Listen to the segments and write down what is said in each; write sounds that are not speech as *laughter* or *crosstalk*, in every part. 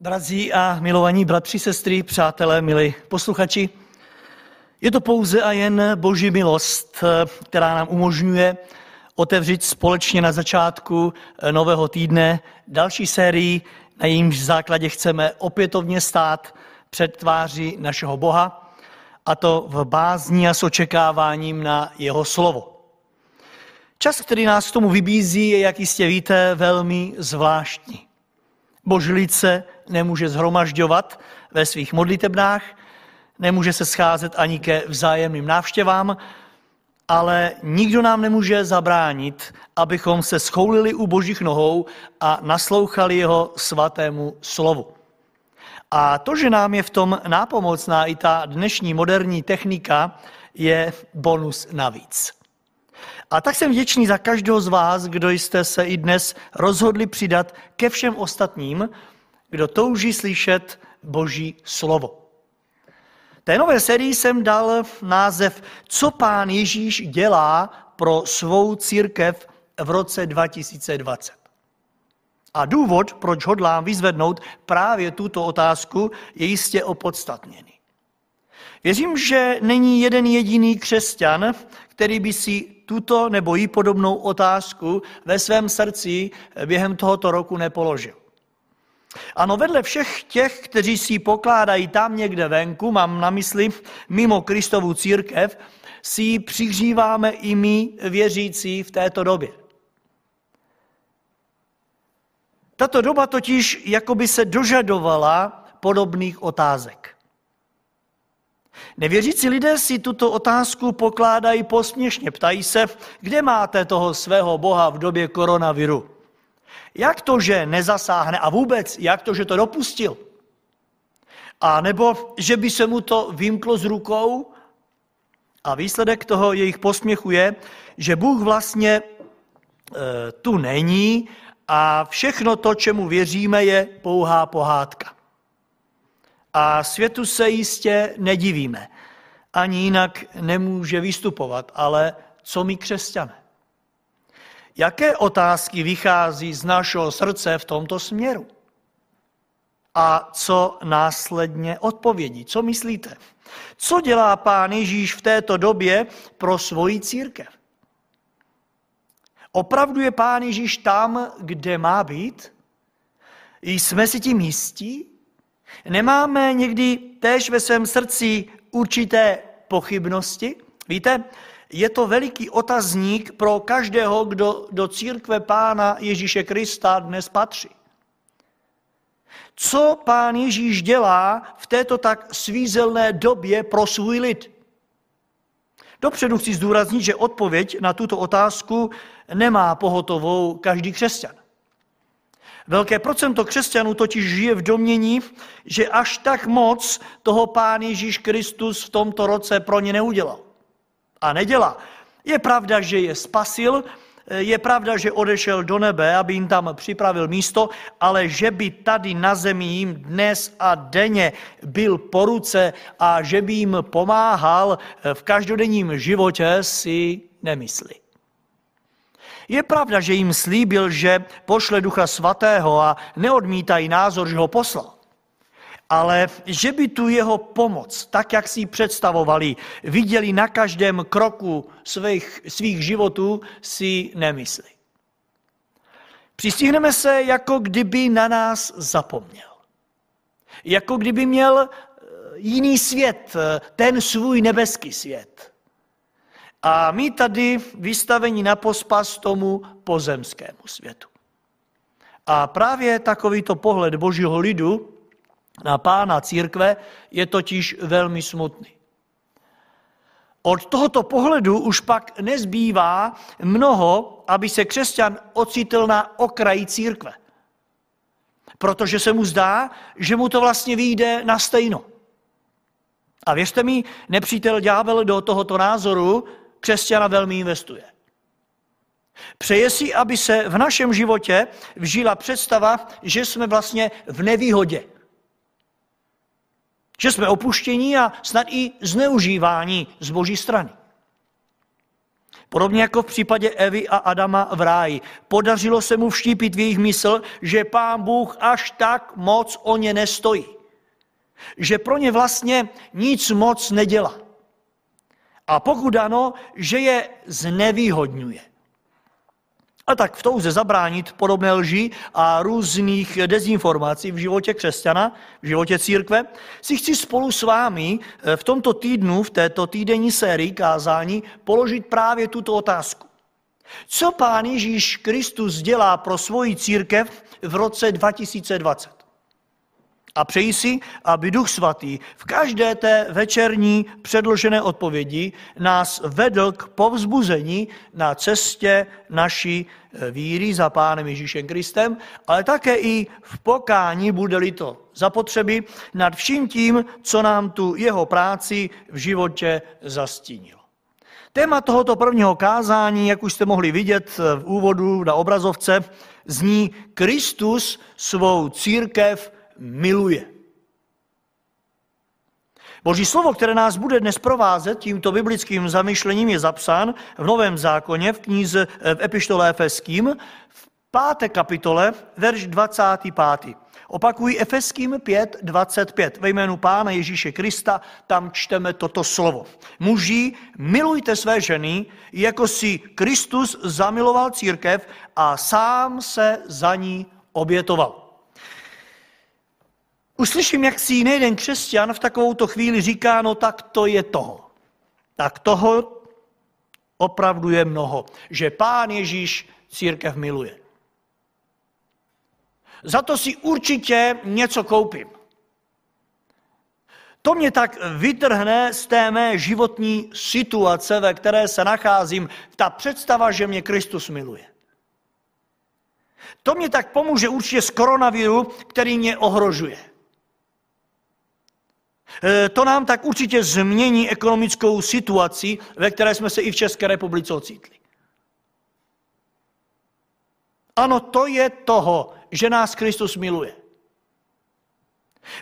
Drazí a milovaní bratři, sestry, přátelé, milí posluchači, je to pouze a jen boží milost, která nám umožňuje otevřít společně na začátku nového týdne další sérii, na jejímž základě chceme opětovně stát před tváří našeho Boha, a to v bázní a s očekáváním na jeho slovo. Čas, který nás k tomu vybízí, je, jak jistě víte, velmi zvláštní. Božlice nemůže zhromažďovat ve svých modlitebnách, nemůže se scházet ani ke vzájemným návštěvám, ale nikdo nám nemůže zabránit, abychom se schoulili u božích nohou a naslouchali jeho svatému slovu. A to, že nám je v tom nápomocná i ta dnešní moderní technika, je bonus navíc. A tak jsem vděčný za každého z vás, kdo jste se i dnes rozhodli přidat ke všem ostatním, kdo touží slyšet Boží slovo. Té nové sérii jsem dal název Co pán Ježíš dělá pro svou církev v roce 2020. A důvod, proč hodlám vyzvednout právě tuto otázku, je jistě opodstatněný. Věřím, že není jeden jediný křesťan, který by si tuto nebo jí podobnou otázku ve svém srdci během tohoto roku nepoložil. Ano, vedle všech těch, kteří si pokládají tam někde venku, mám na mysli mimo Kristovu církev, si přihříváme i my věřící v této době. Tato doba totiž jakoby se dožadovala podobných otázek. Nevěřící lidé si tuto otázku pokládají posměšně. Ptají se, kde máte toho svého Boha v době koronaviru? Jak to, že nezasáhne a vůbec, jak to, že to dopustil? A nebo, že by se mu to vymklo z rukou? A výsledek toho jejich posměchu je, že Bůh vlastně e, tu není a všechno to, čemu věříme, je pouhá pohádka. A světu se jistě nedivíme. Ani jinak nemůže vystupovat, ale co my křesťané? Jaké otázky vychází z našeho srdce v tomto směru? A co následně odpovědí? Co myslíte? Co dělá pán Ježíš v této době pro svoji církev? Opravdu je pán Ježíš tam, kde má být? Jsme si tím jistí? Nemáme někdy též ve svém srdci určité pochybnosti? Víte, je to veliký otazník pro každého, kdo do církve Pána Ježíše Krista dnes patří. Co pán Ježíš dělá v této tak svízelné době pro svůj lid? Dopředu chci zdůraznit, že odpověď na tuto otázku nemá pohotovou každý křesťan. Velké procento křesťanů totiž žije v domění, že až tak moc toho pán Ježíš Kristus v tomto roce pro ně neudělal. A nedělá. Je pravda, že je spasil, je pravda, že odešel do nebe, aby jim tam připravil místo, ale že by tady na zemi jim dnes a denně byl po ruce a že by jim pomáhal v každodenním životě, si nemyslí. Je pravda, že jim slíbil, že pošle Ducha Svatého a neodmítají názor, že ho poslal. Ale že by tu jeho pomoc, tak jak si ji představovali, viděli na každém kroku svých, svých životů, si nemyslí. Přistihneme se, jako kdyby na nás zapomněl. Jako kdyby měl eh, jiný svět, eh, ten svůj nebeský svět. A my tady vystavení na pospas tomu pozemskému světu. A právě takovýto pohled božího lidu na pána církve je totiž velmi smutný. Od tohoto pohledu už pak nezbývá mnoho, aby se křesťan ocitl na okraji církve. Protože se mu zdá, že mu to vlastně vyjde na stejno. A věřte mi, nepřítel ďábel do tohoto názoru křesťana velmi investuje. Přeje si, aby se v našem životě vžila představa, že jsme vlastně v nevýhodě. Že jsme opuštění a snad i zneužívání z boží strany. Podobně jako v případě Evy a Adama v ráji. Podařilo se mu vštípit v jejich mysl, že pán Bůh až tak moc o ně nestojí. Že pro ně vlastně nic moc nedělá. A pokud ano, že je znevýhodňuje. A tak v touze zabránit podobné lži a různých dezinformací v životě křesťana, v životě církve, si chci spolu s vámi eh, v tomto týdnu, v této týdenní sérii kázání, položit právě tuto otázku. Co pán Ježíš Kristus dělá pro svoji církev v roce 2020? A přeji si, aby Duch Svatý v každé té večerní předložené odpovědi nás vedl k povzbuzení na cestě naší eh, víry za Pánem Ježíšem Kristem, ale také i v pokání, bude-li to zapotřeby, nad vším tím, co nám tu jeho práci v životě zastínil. Téma tohoto prvního kázání, jak už jste mohli vidět v úvodu na obrazovce, zní Kristus svou církev miluje. Boží slovo, které nás bude dnes provázet tímto biblickým zamyšlením, je zapsán v Novém zákoně, v knize v epištole Efeským, v páté kapitole, verš 25. Opakuji Efeským 5, 25. Ve jménu Pána Ježíše Krista tam čteme toto slovo. Muži, milujte své ženy, jako si Kristus zamiloval církev a sám se za ní obětoval. Uslyším, jak si nejden křesťan v takovouto chvíli říká, no tak to je toho. Tak toho opravdu je mnoho, že pán Ježíš církev miluje. Za to si určitě něco koupím. To mě tak vytrhne z té mé životní situace, ve které se nacházím, ta představa, že mě Kristus miluje. To mě tak pomůže určitě z koronaviru, který mě ohrožuje. E, to nám tak určitě změní ekonomickou situaci, ve které jsme se i v České republice ocitli. Ano, to je toho, že nás Kristus miluje.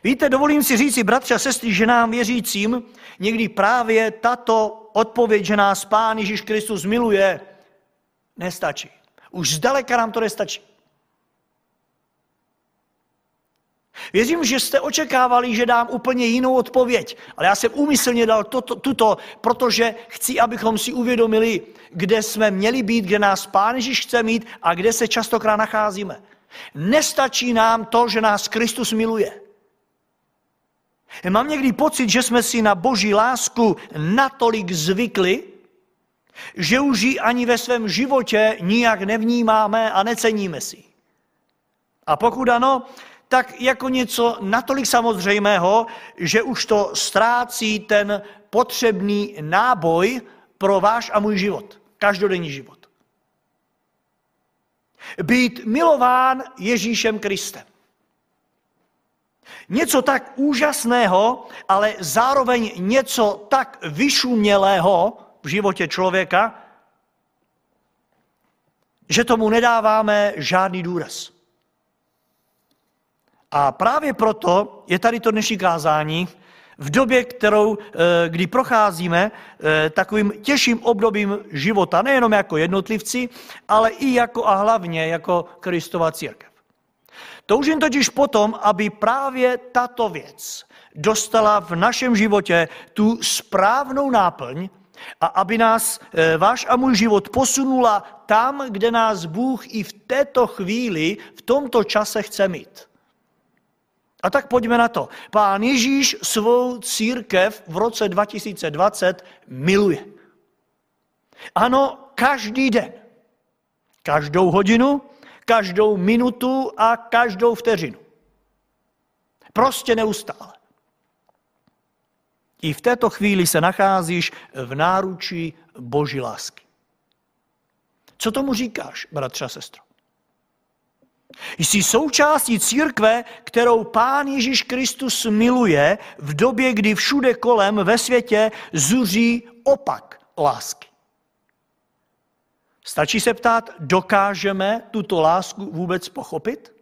Víte, dovolím si říci, bratři a sestry, že nám věřícím někdy právě tato odpověď, že nás Pán Ježíš Kristus miluje, nestačí. Už zdaleka nám to nestačí. Věřím, že jste očekávali, že dám úplně jinou odpověď, ale já jsem úmyslně dal toto, tuto, protože chci, abychom si uvědomili, kde jsme měli být, kde nás Pán Ježíš chce mít a kde se častokrát nacházíme. Nestačí nám to, že nás Kristus miluje. Mám někdy pocit, že jsme si na boží lásku natolik zvykli, že už ji ani ve svém životě nijak nevnímáme a neceníme si. A pokud ano, tak jako něco natolik samozřejmého, že už to ztrácí ten potřebný náboj pro váš a můj život, každodenní život. Být milován Ježíšem Kristem. Něco tak úžasného, ale zároveň něco tak vyšumělého v životě člověka, že tomu nedáváme žádný důraz. A právě proto je tady to dnešní kázání v době, kterou, eh, kdy procházíme eh, takovým těžším obdobím života, nejenom jako jednotlivci, ale i jako a hlavně jako Kristova církev. Toužím totiž potom, aby právě tato věc dostala v našem životě tu správnou náplň a aby nás eh, váš a můj život posunula tam, kde nás Bůh i v této chvíli, v tomto čase chce mít. A tak pojďme na to. Pán Ježíš svou církev v roce 2020 miluje. Ano, každý den. Každou hodinu, každou minutu a každou vteřinu. Prostě neustále. I v této chvíli se nacházíš v náručí Boží lásky. Co tomu říkáš, bratře a sestro? Jsi součástí církve, kterou Pán Ježíš Kristus miluje v době, kdy všude kolem ve světě zuří opak lásky. Stačí se ptát, dokážeme tuto lásku vůbec pochopit?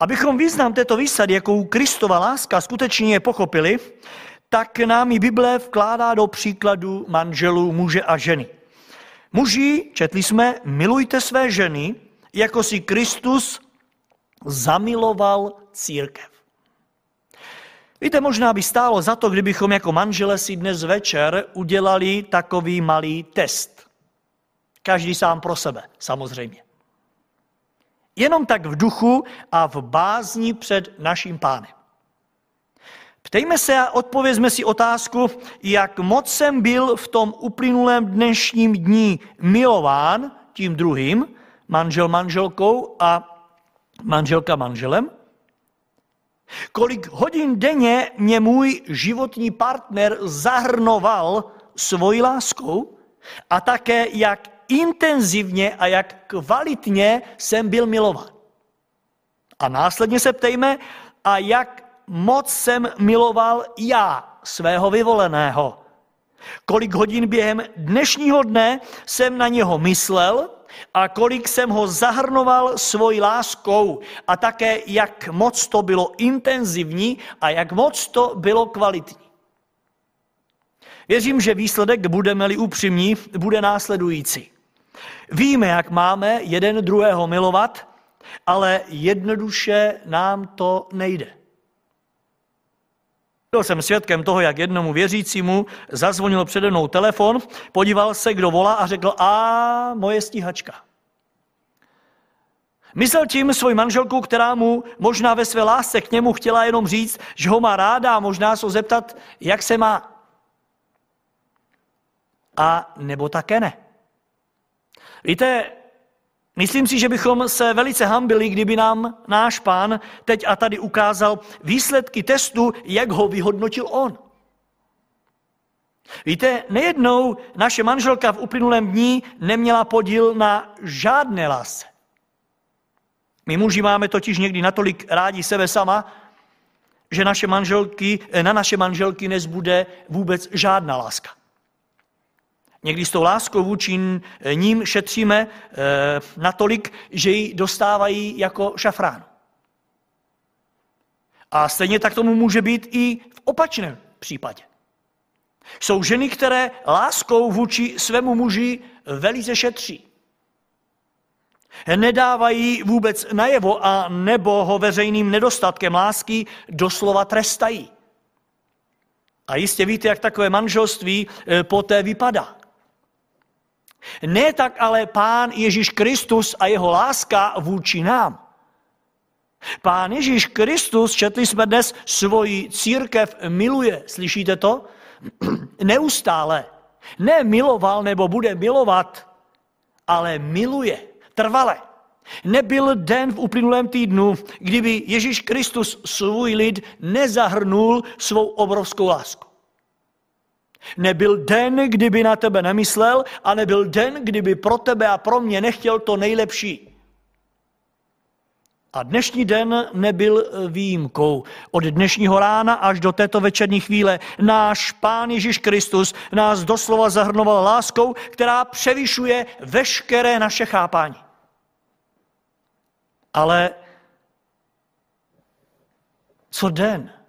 Abychom význam této výsady, jakou Kristova láska skutečně pochopili, tak nám i Bible vkládá do příkladu manželů muže a ženy. Muži, četli jsme, milujte své ženy, jako si Kristus zamiloval církev. Víte, možná by stálo za to, kdybychom jako manžele si dnes večer udělali takový malý test. Každý sám pro sebe, samozřejmě. Jenom tak v duchu a v bázni před naším pánem. Ptejme se a odpovězme si otázku, jak moc jsem byl v tom uplynulém dnešním dní milován tím druhým, manžel manželkou a manželka manželem. Kolik hodin denně mě můj životní partner zahrnoval svojí láskou a také jak intenzivně a jak kvalitně jsem byl milován. A následně se ptejme, a jak moc jsem miloval já svého vyvoleného. Kolik hodin během dnešního dne jsem na něho myslel a kolik jsem ho zahrnoval svojí láskou a také jak moc to bylo intenzivní a jak moc to bylo kvalitní. Věřím, že výsledek, budeme-li upřímní, bude následující. Víme, jak máme jeden druhého milovat, ale jednoduše nám to nejde. Byl jsem svědkem toho, jak jednomu věřícímu zazvonil přede mnou telefon, podíval se, kdo volá a řekl, a moje stíhačka. Myslel tím svoji manželku, která mu možná ve své lásce k němu chtěla jenom říct, že ho má ráda a možná se zeptat, jak se má. A nebo také ne. Víte, Myslím si, že bychom se velice hambili, kdyby nám náš pán teď a tady ukázal výsledky testu, jak ho vyhodnotil on. Víte, nejednou naše manželka v uplynulém dní neměla podíl na žádné lásce. My muži máme totiž někdy natolik rádi sebe sama, že naše manželky, na naše manželky nezbude vůbec žádná láska. Někdy s tou láskou vůči ním šetříme eh, natolik, že ji dostávají jako šafrán. A stejně tak tomu může být i v opačném případě. Jsou ženy, které láskou vůči svému muži velice šetří. Nedávají vůbec najevo a nebo ho veřejným nedostatkem lásky doslova trestají. A jistě víte, jak takové manželství eh, poté vypadá. Ne tak ale Pán Ježíš Kristus a jeho láska vůči nám. Pán Ježíš Kristus, četli jsme dnes, svoji církev miluje. Slyšíte to? *clears throat* Neustále. Ne miloval nebo bude milovat, ale miluje. Trvale. Nebyl den v uplynulém týdnu, kdyby Ježíš Kristus svůj lid nezahrnul svou obrovskou lásku. Nebyl den, kdyby na tebe nemyslel a nebyl den, kdyby pro tebe a pro mě nechtěl to nejlepší. A dnešní den nebyl výjimkou. Od dnešního rána až do této večerní chvíle náš Pán Ježíš Kristus nás doslova zahrnoval láskou, která převyšuje veškeré naše chápání. Ale co den?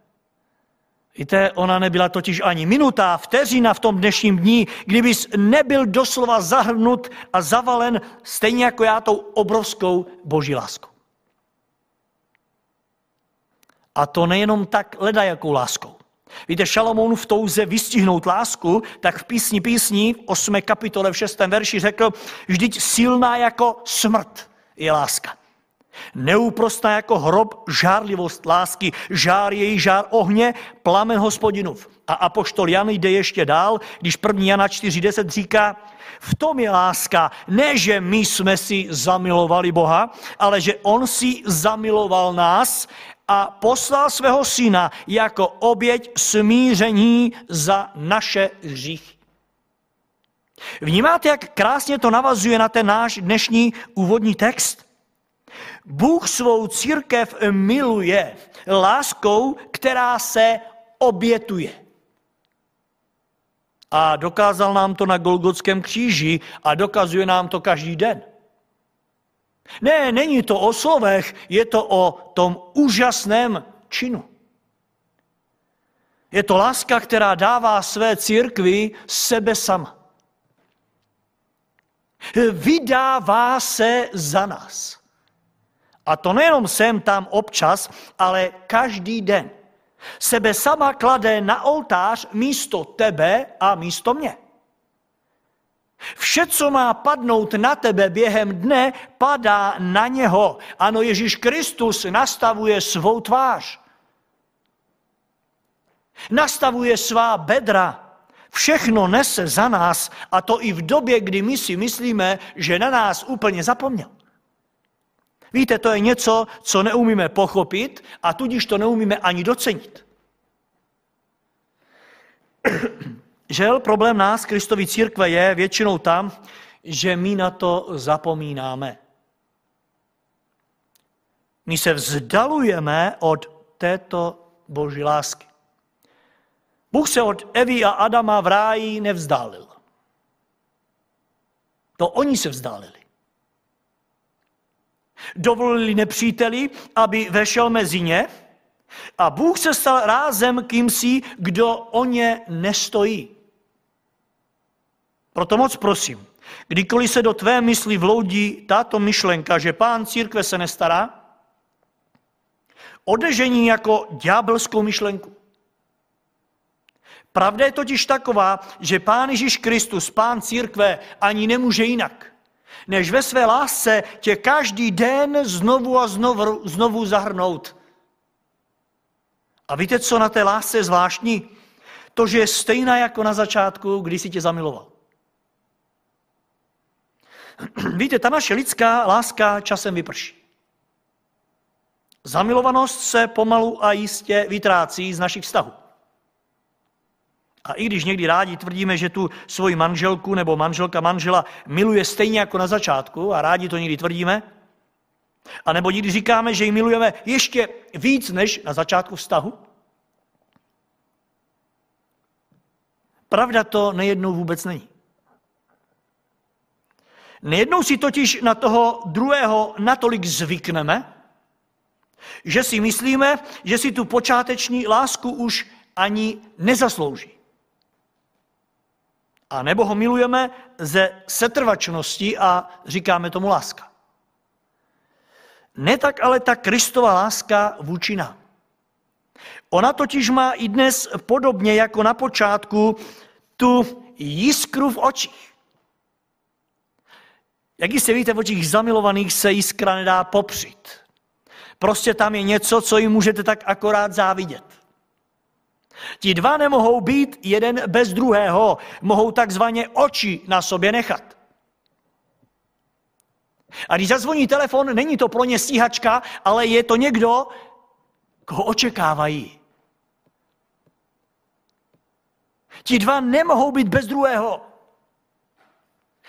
Víte, ona nebyla totiž ani minuta, vteřina v tom dnešním dní, kdybys nebyl doslova zahrnut a zavalen stejně jako já tou obrovskou boží láskou. A to nejenom tak leda jakou láskou. Víte, Šalamoun v touze vystihnout lásku, tak v písni písní v 8. kapitole v 6. verši řekl, vždyť silná jako smrt je láska. Neúprostná jako hrob žárlivost lásky, žár její žár ohně, plamen hospodinův. A apoštol Jan jde ještě dál, když 1. Jana 4.10 říká, v tom je láska, ne, že my jsme si zamilovali Boha, ale že On si zamiloval nás a poslal svého syna jako oběť smíření za naše hříchy. Vnímáte, jak krásně to navazuje na ten náš dnešní úvodní text? Bůh svou církev miluje láskou, která se obětuje. A dokázal nám to na Golgotském kříži a dokazuje nám to každý den. Ne, není to o slovech, je to o tom úžasném činu. Je to láska, která dává své církvi sebe sama. Vydává se za nás. A to nejenom sem tam občas, ale každý den. Sebe sama klade na oltář místo tebe a místo mě. Vše, co má padnout na tebe během dne, padá na něho. Ano, Ježíš Kristus nastavuje svou tvář. Nastavuje svá bedra. Všechno nese za nás a to i v době, kdy my si myslíme, že na nás úplně zapomněl. Víte, to je něco, co neumíme pochopit a tudíž to neumíme ani docenit. *clears throat* Žel, problém nás, Kristovi církve, je většinou tam, že my na to zapomínáme. My se vzdalujeme od této boží lásky. Bůh se od Evy a Adama v ráji nevzdálil. To oni se vzdálili. Dovolili nepříteli, aby vešel mezi ně a Bůh se stal rázem kýmsi, kdo o ně nestojí. Proto moc prosím, kdykoliv se do tvé mysli vloudí tato myšlenka, že pán církve se nestará, odežení jako ďábelskou myšlenku. Pravda je totiž taková, že pán Ježíš Kristus, pán církve, ani nemůže jinak, než ve své lásce tě každý den znovu a znovu, znovu zahrnout. A víte, co na té lásce je zvláštní? To, že je stejná jako na začátku, kdy si tě zamiloval. *clears throat* Víte, ta naše lidská láska časem vyprší. Zamilovanost se pomalu a jistě vytrácí z našich vztahů. A i když někdy rádi tvrdíme, že tu svoji manželku nebo manželka manžela miluje stejně jako na začátku, a rádi to někdy tvrdíme, a nebo někdy říkáme, že ji milujeme ještě víc než na začátku vztahu, pravda to nejednou vůbec není. Nejednou si totiž na toho druhého natolik zvykneme, že si myslíme, že si tu počáteční lásku už ani nezaslouží. A nebo ho milujeme ze setrvačnosti a říkáme tomu láska. Ne tak ale ta Kristova láska vůči nám. Ona totiž má i dnes podobně jako na počátku tu jiskru v očích. Jak jistě víte, v očích zamilovaných se jiskra nedá popřít. Prostě tam je něco, co jim můžete tak akorát závidět. Ti dva nemohou být jeden bez druhého, mohou takzvaně oči na sobě nechat. A když zazvoní telefon, není to pro ně stíhačka, ale je to někdo, koho očekávají. Ti dva nemohou být bez druhého.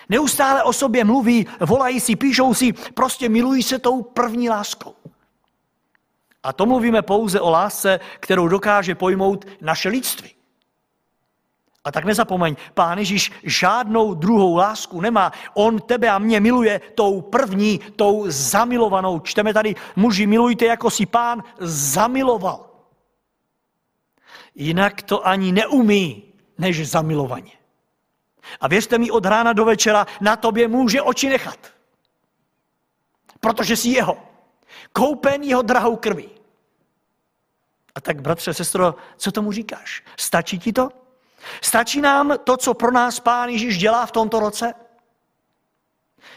Neustále o sobě mluví, volají si, píšou si, prostě milují se tou první láskou. A to mluvíme pouze o lásce, kterou dokáže pojmout naše lidství. A tak nezapomeň, Pán Ježíš žádnou druhou lásku nemá. On tebe a mě miluje tou první, tou zamilovanou. Čteme tady, muži, milujte, jako si pán zamiloval. Jinak to ani neumí, než zamilovaně. A věřte mi, od rána do večera na tobě může oči nechat. Protože jsi jeho. Koupen jeho drahou krví. A tak, bratře, sestro, co tomu říkáš? Stačí ti to? Stačí nám to, co pro nás Pán Ježíš dělá v tomto roce?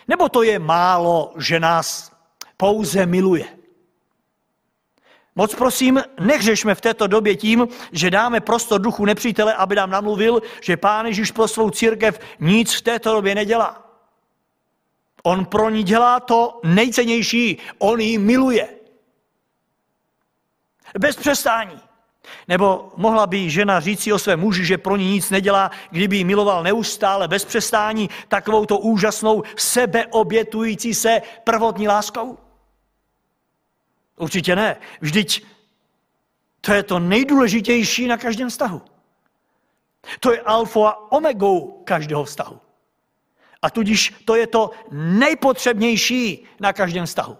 Nebo to je málo, že nás pouze miluje? Moc prosím, nehřešme v této době tím, že dáme prostor duchu nepřítele, aby nám namluvil, že Pán Ježíš pro svou církev nic v této době nedělá. On pro ní dělá to nejcennější. On ji miluje. Bez přestání. Nebo mohla by žena říci o své muži, že pro ní nic nedělá, kdyby ji miloval neustále, bez přestání, takovou to úžasnou sebeobětující se prvotní láskou? Určitě ne. Vždyť to je to nejdůležitější na každém vztahu. To je alfa a omegou každého vztahu. A tudíž to je to nejpotřebnější na každém vztahu.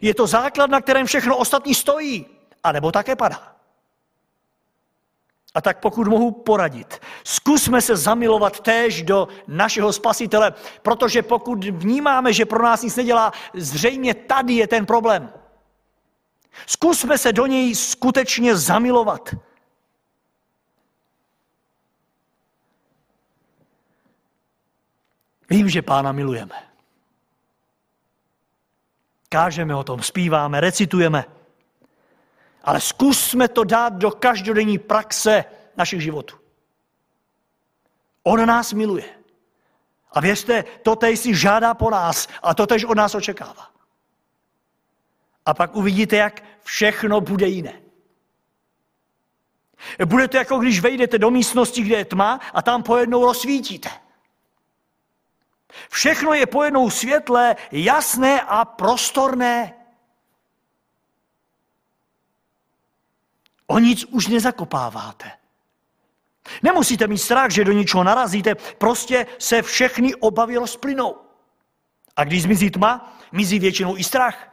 Je to základ, na kterém všechno ostatní stojí, anebo také padá. A tak pokud mohu poradit, zkusme se zamilovat též do našeho spasitele, protože pokud vnímáme, že pro nás nic nedělá, zřejmě tady je ten problém. Zkusme se do něj skutečně zamilovat. Vím, že pána milujeme. Kážeme o tom, zpíváme, recitujeme. Ale zkusme to dát do každodenní praxe našich životů. On nás miluje. A věřte, to teď si žádá po nás a to tež od nás očekává. A pak uvidíte, jak všechno bude jiné. Bude to jako když vejdete do místnosti, kde je tma a tam pojednou rozsvítíte. Všechno je pojednou světlé, jasné a prostorné. O nic už nezakopáváte. Nemusíte mít strach, že do ničeho narazíte, prostě se všechny obavy rozplynou. A když zmizí tma, mizí většinou i strach.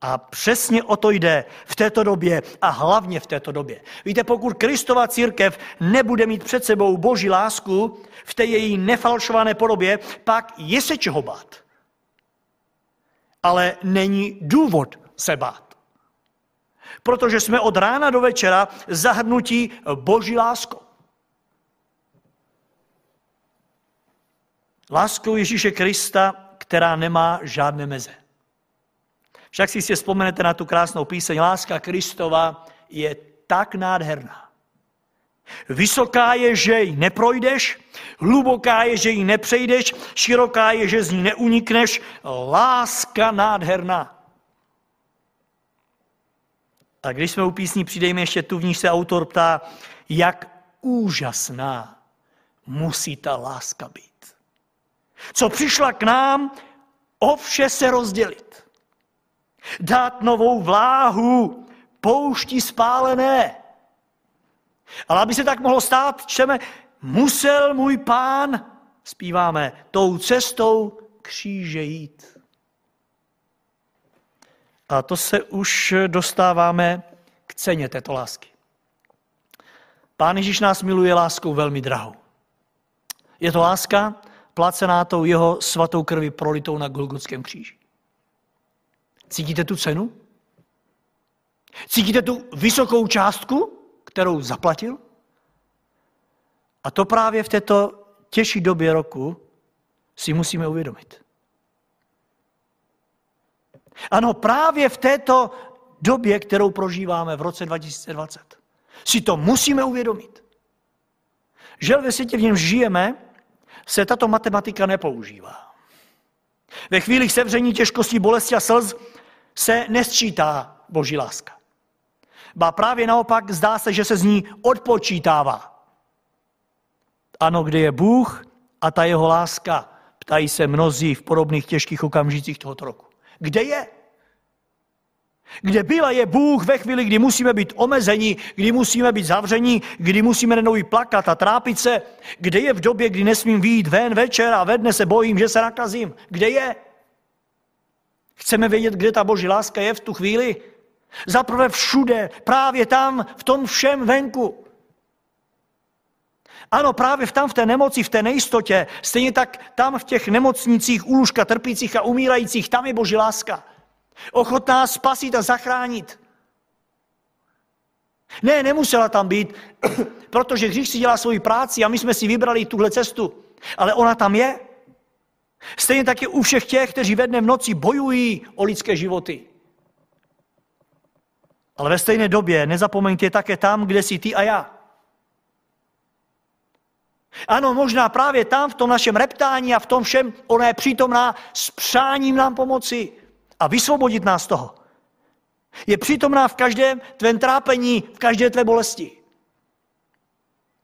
A přesně o to jde v této době a hlavně v této době. Víte, pokud Kristova církev nebude mít před sebou boží lásku v té její nefalšované podobě, pak je se čeho bát. Ale není důvod se bát. Protože jsme od rána do večera zahrnutí boží láskou. Láskou Ježíše Krista, která nemá žádné meze. Však si si vzpomenete na tu krásnou píseň Láska Kristova je tak nádherná. Vysoká je, že ji neprojdeš, hluboká je, že ji nepřejdeš, široká je, že z ní neunikneš. Láska nádherná. A když jsme u písní, přidejme ještě tu, v níž se autor ptá, jak úžasná musí ta láska být. Co přišla k nám, o vše se rozdělit dát novou vláhu poušti spálené. Ale aby se tak mohlo stát, čteme, musel můj pán, zpíváme, tou cestou kříže jít. A to se už dostáváme k ceně této lásky. Pán Ježíš nás miluje láskou velmi drahou. Je to láska placená tou jeho svatou krvi prolitou na Golgotském kříži. Cítíte tu cenu? Cítíte tu vysokou částku, kterou zaplatil? A to právě v této těžší době roku si musíme uvědomit. Ano, právě v této době, kterou prožíváme v roce 2020, si to musíme uvědomit. Že ve světě, v něm žijeme, se tato matematika nepoužívá. Ve chvíli sevření těžkosti, bolesti a slz se nesčítá boží láska. Ba právě naopak zdá se, že se z ní odpočítává. Ano, kde je Bůh a ta jeho láska, ptají se mnozí v podobných těžkých okamžicích tohoto roku. Kde je? Kde byla je Bůh ve chvíli, kdy musíme být omezeni, kdy musíme být zavření, kdy musíme nenový plakat a trápit se? Kde je v době, kdy nesmím výjít ven večer a ve dne se bojím, že se nakazím? Kde je? Chceme vědět, kde ta boží láska je v tu chvíli? Zaprvé všude, právě tam, v tom všem venku. Ano, právě tam v té nemoci, v té nejistotě, stejně tak tam v těch nemocnicích, úlužka trpících a umírajících, tam je boží láska. Ochotná spasit a zachránit. Ne, nemusela tam být, *clears throat* protože hřích si dělá svoji práci a my jsme si vybrali tuhle cestu. Ale ona tam je. Stejně tak je u všech těch, kteří ve dne v noci bojují o lidské životy. Ale ve stejné době nezapomeňte také tam, kde jsi ty a já. Ano, možná právě tam, v tom našem reptání a v tom všem, ona je přítomná s přáním nám pomoci a vysvobodit nás z toho. Je přítomná v každém tvém trápení, v každé tvé bolesti.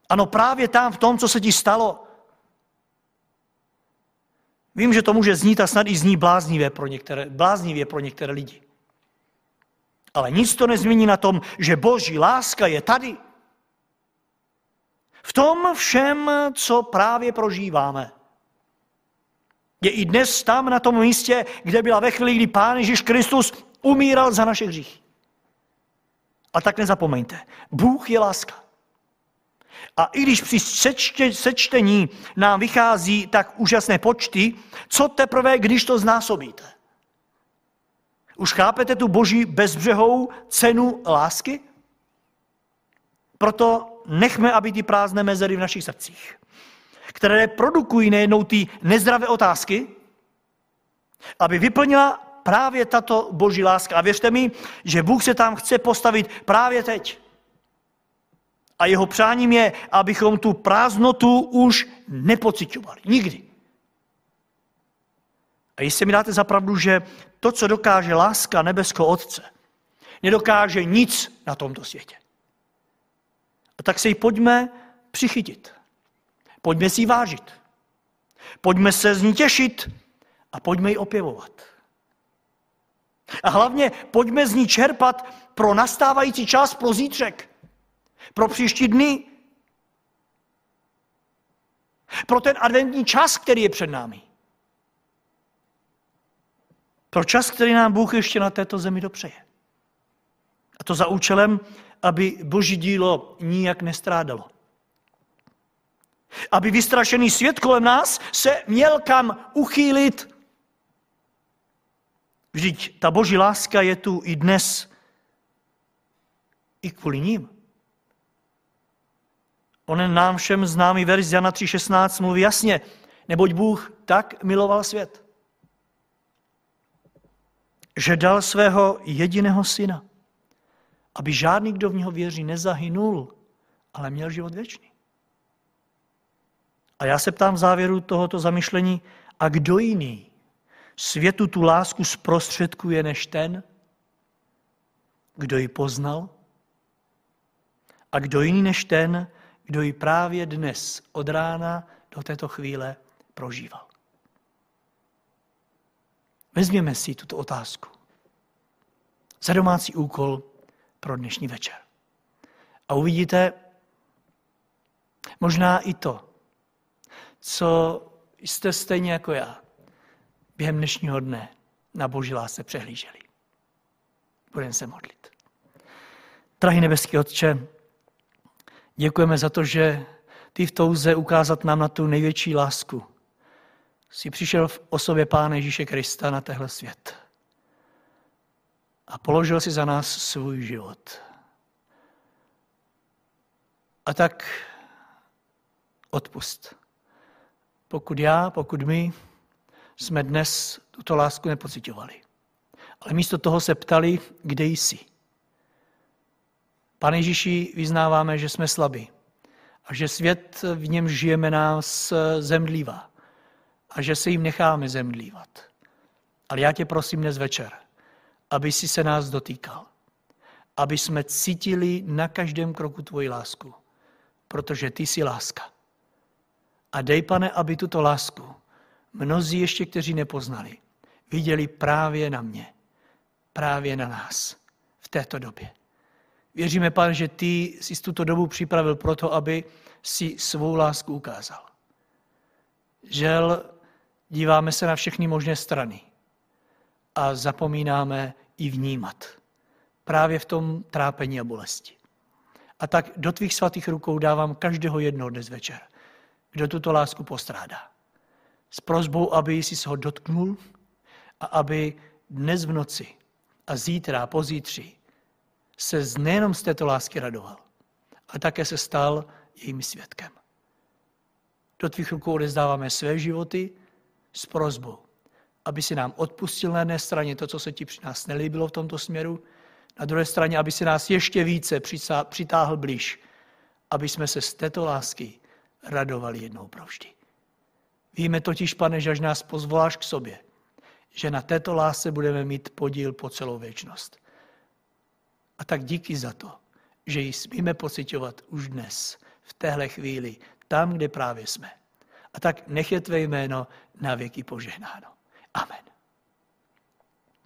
Ano, právě tam, v tom, co se ti stalo, Vím, že to může znít a snad i zní bláznivě pro některé, bláznivě pro některé lidi. Ale nic to nezmění na tom, že boží láska je tady. V tom všem, co právě prožíváme. Je i dnes tam na tom místě, kde byla ve chvíli, kdy Pán Ježíš Kristus umíral za naše hříchy. A tak nezapomeňte, Bůh je láska. A i když při sečte, sečtení nám vychází tak úžasné počty, co teprve, když to znásobíte? Už chápete tu boží bezbřehou cenu lásky? Proto nechme, aby ty prázdné mezery v našich srdcích, které produkují nejednou ty nezdravé otázky, aby vyplnila právě tato boží láska. A věřte mi, že Bůh se tam chce postavit právě teď. A jeho přáním je, abychom tu prázdnotu už nepocitovali. Nikdy. A jestli mi dáte zapravdu, že to, co dokáže láska nebeského Otce, nedokáže nic na tomto světě. A tak se jí pojďme přichytit. Pojďme si ji vážit. Pojďme se z ní těšit a pojďme ji opěvovat. A hlavně pojďme z ní čerpat pro nastávající čas, pro zítřek, pro příští dny, pro ten adventní čas, který je před námi. Pro čas, který nám Bůh ještě na této zemi dopřeje. A to za účelem, aby boží dílo nijak nestrádalo. Aby vystrašený svět kolem nás se měl kam uchýlit. Vždyť ta boží láska je tu i dnes, i kvůli ním. Onen nám všem známý verš Jana 3.16 mluví jasně, neboť Bůh tak miloval svět, že dal svého jediného syna, aby žádný, kdo v něho věří, nezahynul, ale měl život věčný. A já se ptám v závěru tohoto zamyšlení, a kdo jiný světu tu lásku zprostředkuje než ten, kdo ji poznal? A kdo jiný než ten, kdo ji právě dnes od rána do této chvíle prožíval? Vezměme si tuto otázku za domácí úkol pro dnešní večer. A uvidíte možná i to, co jste stejně jako já během dnešního dne na boží lásce přehlíželi. Budeme se modlit. Drahý nebeský Otče, děkujeme za to, že ty v touze ukázat nám na tu největší lásku jsi přišel v osobě Pána Ježíše Krista na tehle svět a položil si za nás svůj život. A tak odpust. Pokud já, pokud my jsme dnes tuto lásku nepocitovali. Ale místo toho se ptali, kde jsi. Pane Ježíši, vyznáváme, že jsme slabí a že svět, v něm žijeme, nás zemdlívá a že se jim necháme zemdlívat. Ale já tě prosím dnes večer, aby si se nás dotýkal. Aby jsme cítili na každém kroku tvoji lásku, protože ty jsi láska. A dej, pane, aby tuto lásku mnozí ještě, kteří nepoznali, viděli právě na mě, právě na nás v této době. Věříme, pane, že ty jsi tuto dobu připravil proto, aby si svou lásku ukázal. Žel, díváme se na všechny možné strany a zapomínáme i vnímat. Právě v tom trápení a bolesti. A tak do tvých svatých rukou dávám každého jednoho dnes večer, kdo tuto lásku postrádá. S prozbou, aby si ho dotknul a aby dnes v noci a zítra a pozítří se nejenom z této lásky radoval, ale také se stal jejím svědkem. Do tvých rukou odezdáváme své životy s prozbou, aby si nám odpustil na jedné straně to, co se ti při nás nelíbilo v tomto směru, na druhé straně, aby si nás ještě více přitáhl blíž, aby jsme se z této lásky radovali jednou provždy. Víme totiž, pane, že až nás pozvoláš k sobě, že na této lásce budeme mít podíl po celou věčnost. A tak díky za to, že ji smíme pocitovat už dnes, v téhle chvíli, tam, kde právě jsme. A tak nech je tvé jméno na věky požehnáno. Amen.